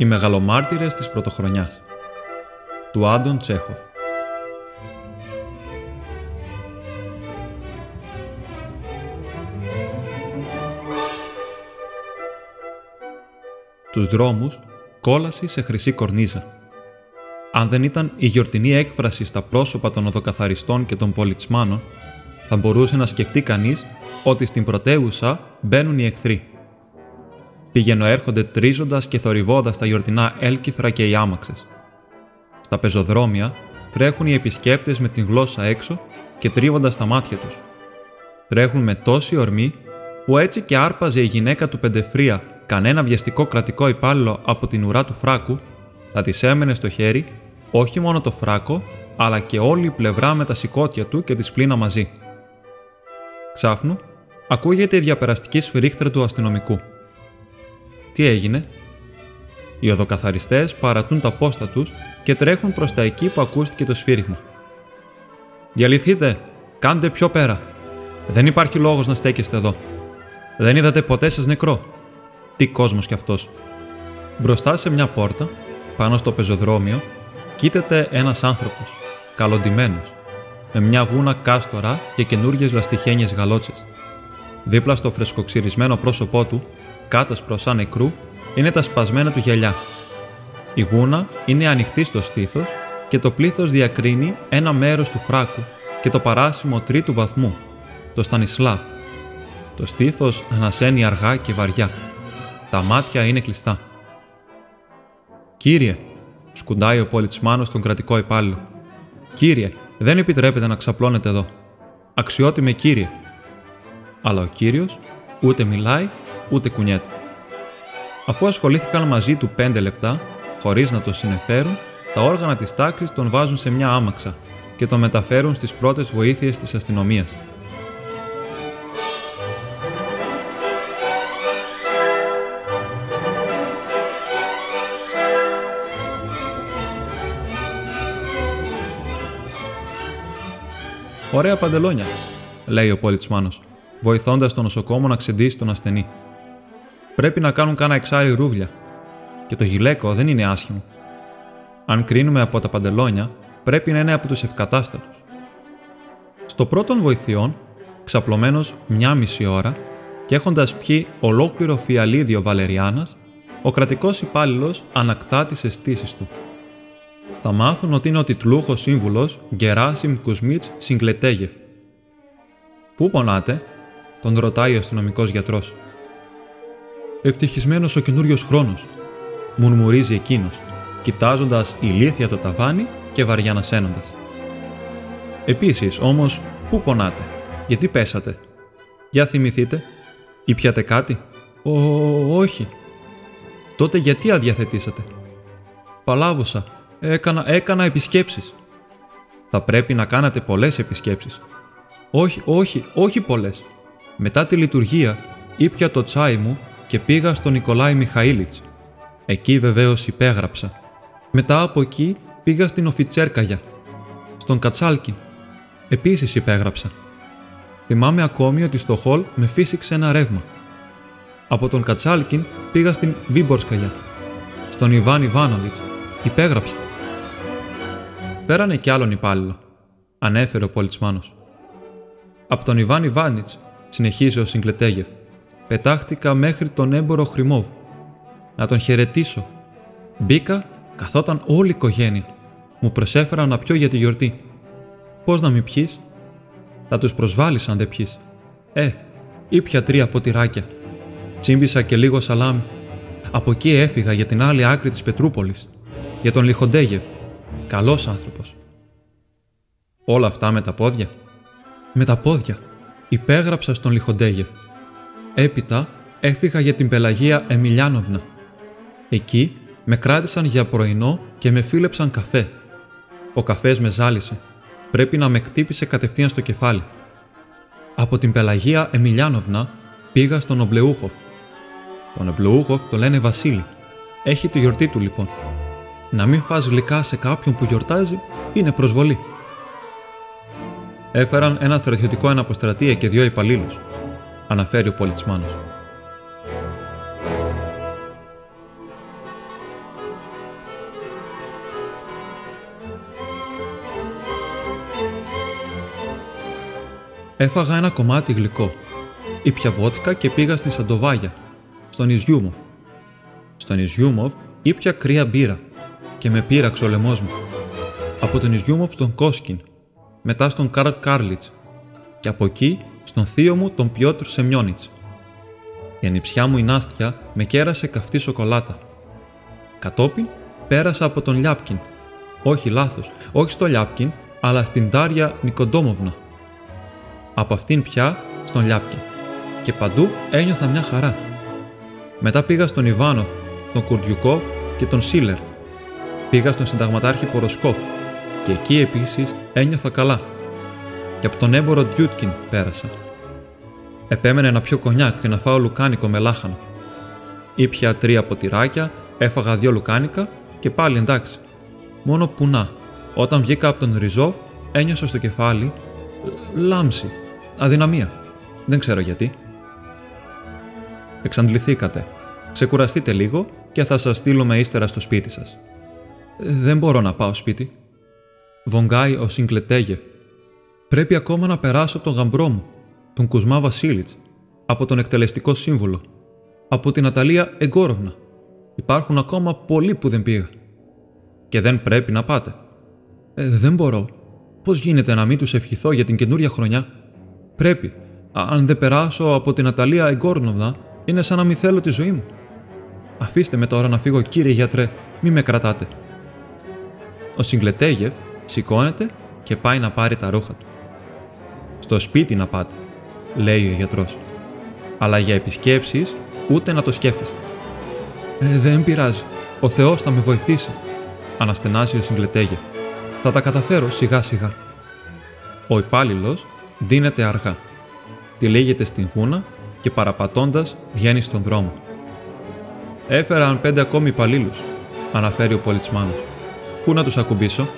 Οι μεγαλομάρτυρες της πρωτοχρονιάς του Άντων Τσέχοφ Τους δρόμους κόλαση σε χρυσή κορνίζα. Αν δεν ήταν η γιορτινή έκφραση στα πρόσωπα των οδοκαθαριστών και των πολιτσμάνων, θα μπορούσε να σκεφτεί κανείς ότι στην πρωτεύουσα μπαίνουν οι εχθροί. Πηγαίνω έρχονται τρίζοντας και θορυβώντας τα γιορτινά έλκυθρα και οι άμαξες. Στα πεζοδρόμια τρέχουν οι επισκέπτες με την γλώσσα έξω και τρίβοντας τα μάτια τους. Τρέχουν με τόση ορμή που έτσι και άρπαζε η γυναίκα του Πεντεφρία κανένα βιαστικό κρατικό υπάλληλο από την ουρά του φράκου, θα της έμενε στο χέρι όχι μόνο το φράκο, αλλά και όλη η πλευρά με τα σηκώτια του και της σπλήνα μαζί. Ξάφνου, ακούγεται η διαπεραστική σφυρίχτρα του αστυνομικού. Τι έγινε; Οι οδοκαθαριστές παρατούν τα πόστα τους και τρέχουν προς τα εκεί που ακούστηκε το σφύριγμα. «Διαλυθείτε! Κάντε πιο πέρα! Δεν υπάρχει λόγος να στέκεστε εδώ. Δεν είδατε ποτέ σας νεκρό. Τι κόσμος κι αυτός. Μπροστά σε μια πόρτα, πάνω στο πεζοδρόμιο, κοίταται ένας άνθρωπος, καλοντημένος, με μια γούνα κάστορα και καινούργιες λαστιχένιες γαλότσες. Δίπλα στο φρεσκοξυρισμένο πρόσωπό του, κάτω προς σαν νεκρού, είναι τα σπασμένα του γυαλιά. Η γούνα είναι ανοιχτή στο στήθος και το πλήθος διακρίνει ένα μέρος του φράκου και το παράσημο τρίτου βαθμού, το Στανισλάβ. Το στήθος ανασένει αργά και βαριά. Τα μάτια είναι κλειστά. «Κύριε», σκουντάει ο πολιτσμάνος στον κρατικό υπάλληλο. «Κύριε, δεν επιτρέπεται να ξαπλώνετε εδώ. Αξιότιμε κύριε». Αλλά ο κύριος ούτε μιλάει, ούτε κουνιέται. Αφού ασχολήθηκαν μαζί του πέντε λεπτά, χωρίς να το συνεφέρουν, τα όργανα της τάξης τον βάζουν σε μια άμαξα και τον μεταφέρουν στις πρώτες βοήθειες της αστυνομίας. Ωραία παντελόνια, λέει ο πολιτσμάνος, βοηθώντας τον νοσοκόμο να ξεντήσει τον ασθενή. Πρέπει να κάνουν κάνα εξάρι ρούβλια. Και το γυλαίκο δεν είναι άσχημο. Αν κρίνουμε από τα παντελόνια, πρέπει να είναι από τους ευκατάστατους. Στο πρώτον βοηθειών, ξαπλωμένος μια μισή ώρα και έχοντας πιει ολόκληρο φιαλίδιο βαλεριάνας, ο κρατικός υπάλληλος ανακτά τις αισθήσεις του θα μάθουν ότι είναι ο τιτλούχος σύμβουλος Γκεράσιμ Κουσμίτς Συγκλετέγεφ. Πού πονάτε, τον ρωτάει ο αστυνομικός γιατρός. Ευτυχισμένος ο καινούριος χρόνος, μουρμουρίζει εκείνος, κοιτάζοντας ηλίθια το ταβάνι και βαριά ανασένοντα. Επίσης, όμως, πού πονάτε, γιατί πέσατε; Για θυμηθείτε, ήπιατε κάτι; Ο, όχι. Τότε γιατί αδιαθετήσατε; Παλάβωσα, Έκανα, έκανα επισκέψεις. Θα πρέπει να κάνατε πολλές επισκέψεις. Όχι, όχι, όχι πολλές. Μετά τη λειτουργία ήπια το τσάι μου και πήγα στον Νικολάη Μιχαήλιτς. Εκεί βεβαίως υπέγραψα. Μετά από εκεί πήγα στην Οφιτσέρκαγια. Στον Κατσάλκιν. Επίσης υπέγραψα. Θυμάμαι ακόμη ότι στο χολ με φύσηξε ένα ρεύμα. Από τον Κατσάλκιν πήγα στην Βίμπορσκαγια. Στον Ιβάν Ιβάνοβιτς. Υπέγραψα. Πέρανε κι άλλον υπάλληλο, ανέφερε ο πολιτσμάνο. Από τον Ιβάν Ιβάνιτς, συνεχίζει ο Συγκλετέγεφ, πετάχτηκα μέχρι τον έμπορο Χρυμόβ. Να τον χαιρετήσω. Μπήκα, καθόταν όλη η οικογένεια. Μου προσέφεραν να πιω για τη γιορτή. Πώς να μην πιεις, θα τους προσβάλλεις αν δεν πιεις. Ε, ήπια τρία ποτηράκια. Τσίμπησα και λίγο σαλάμι. Από εκεί έφυγα για την άλλη άκρη της Πετρούπολης, για τον Λιχοντέγεφ, Καλός άνθρωπος. Όλα αυτά με τα πόδια. Με τα πόδια. Υπέγραψα στον Λιχοντέγεφ. Έπειτα έφυγα για την Πελαγία Εμιλιάνοβνα. Εκεί με κράτησαν για πρωινό και με φίλεψαν καφέ. Ο καφές με ζάλισε. Πρέπει να με κτύπησε κατευθείαν στο κεφάλι. Από την Πελαγία Εμιλιάνοβνα πήγα στον Ομπλεούχοφ. Τον Ομπλεούχοφ το λένε Βασίλη. Έχει τη γιορτή του λοιπόν. Να μην φας γλυκά σε κάποιον που γιορτάζει είναι προσβολή. Έφεραν ένα στρατιωτικό αναποστρατεία και δύο υπαλλήλους, αναφέρει ο πολιτισμάνος. Έφαγα ένα κομμάτι γλυκό. Ήπια βότκα και πήγα στην Σαντοβάγια, στον Ιζιούμοφ. Στον Ιζιούμοφ ήπια κρύα μπύρα και με πείραξε ο λαιμός μου. Από τον Ιζιούμοφ στον Κόσκιν, μετά στον Καρλ Κάρλιτς και από εκεί στον θείο μου τον Πιότρ Σεμιόνιτς. Η ανιψιά μου η Νάστια με κέρασε καυτή σοκολάτα. Κατόπιν πέρασα από τον Λιάπκιν. Όχι λάθος, όχι στο Λιάπκιν, αλλά στην Τάρια Νικοντόμοβνα. Από αυτήν πια στον Λιάπκιν. Και παντού ένιωθα μια χαρά. Μετά πήγα στον Ιβάνοφ, τον Κουρντιουκόβ και τον Σίλερ. Πήγα στον συνταγματάρχη Ποροσκόφ και εκεί επίσης ένιωθα καλά. Και από τον έμπορο Ντιούτκιν πέρασα. Επέμενε να πιω κονιάκ και να φάω λουκάνικο με λάχανο. Ήπια τρία ποτηράκια, έφαγα δύο λουκάνικα και πάλι εντάξει. Μόνο που να, όταν βγήκα από τον Ριζόβ, ένιωσα στο κεφάλι λάμψη, αδυναμία. Δεν ξέρω γιατί. Εξαντληθήκατε. Ξεκουραστείτε λίγο και θα σας στείλουμε ύστερα στο σπίτι σας. Δεν μπορώ να πάω σπίτι. Βογγάει ο Σιγκλετέγεφ. Πρέπει ακόμα να περάσω από τον γαμπρό μου, τον Κουσμά Βασίλιτς, από τον εκτελεστικό σύμβολο, από την Αταλία Εγκόροβνα. Υπάρχουν ακόμα πολλοί που δεν πήγα. Και δεν πρέπει να πάτε. Ε, δεν μπορώ. Πώς γίνεται να μην τους ευχηθώ για την καινούρια χρονιά; Πρέπει. Αν δεν περάσω από την Αταλία Εγκόρνοβνα, είναι σαν να μην θέλω τη ζωή μου. Αφήστε με τώρα να φύγω, κύριε γιατρέ, μη με κρατάτε. Ο Σιγκλετέγεφ σηκώνεται και πάει να πάρει τα ρούχα του. Στο σπίτι να πάτε, λέει ο γιατρός. Αλλά για επισκέψεις ούτε να το σκέφτεστε. Ε, δεν πειράζει. Ο Θεός θα με βοηθήσει, αναστενάζει ο Σιγκλετέγεφ. Θα τα καταφέρω σιγά σιγά. Ο υπάλληλος δίνεται αργά. Τυλίγεται στην χούνα και παραπατώντας βγαίνει στον δρόμο. Έφεραν πέντε ακόμη υπαλλήλους, αναφέρει ο πολιτσμάνο. Πού να τους ακουμπήσω,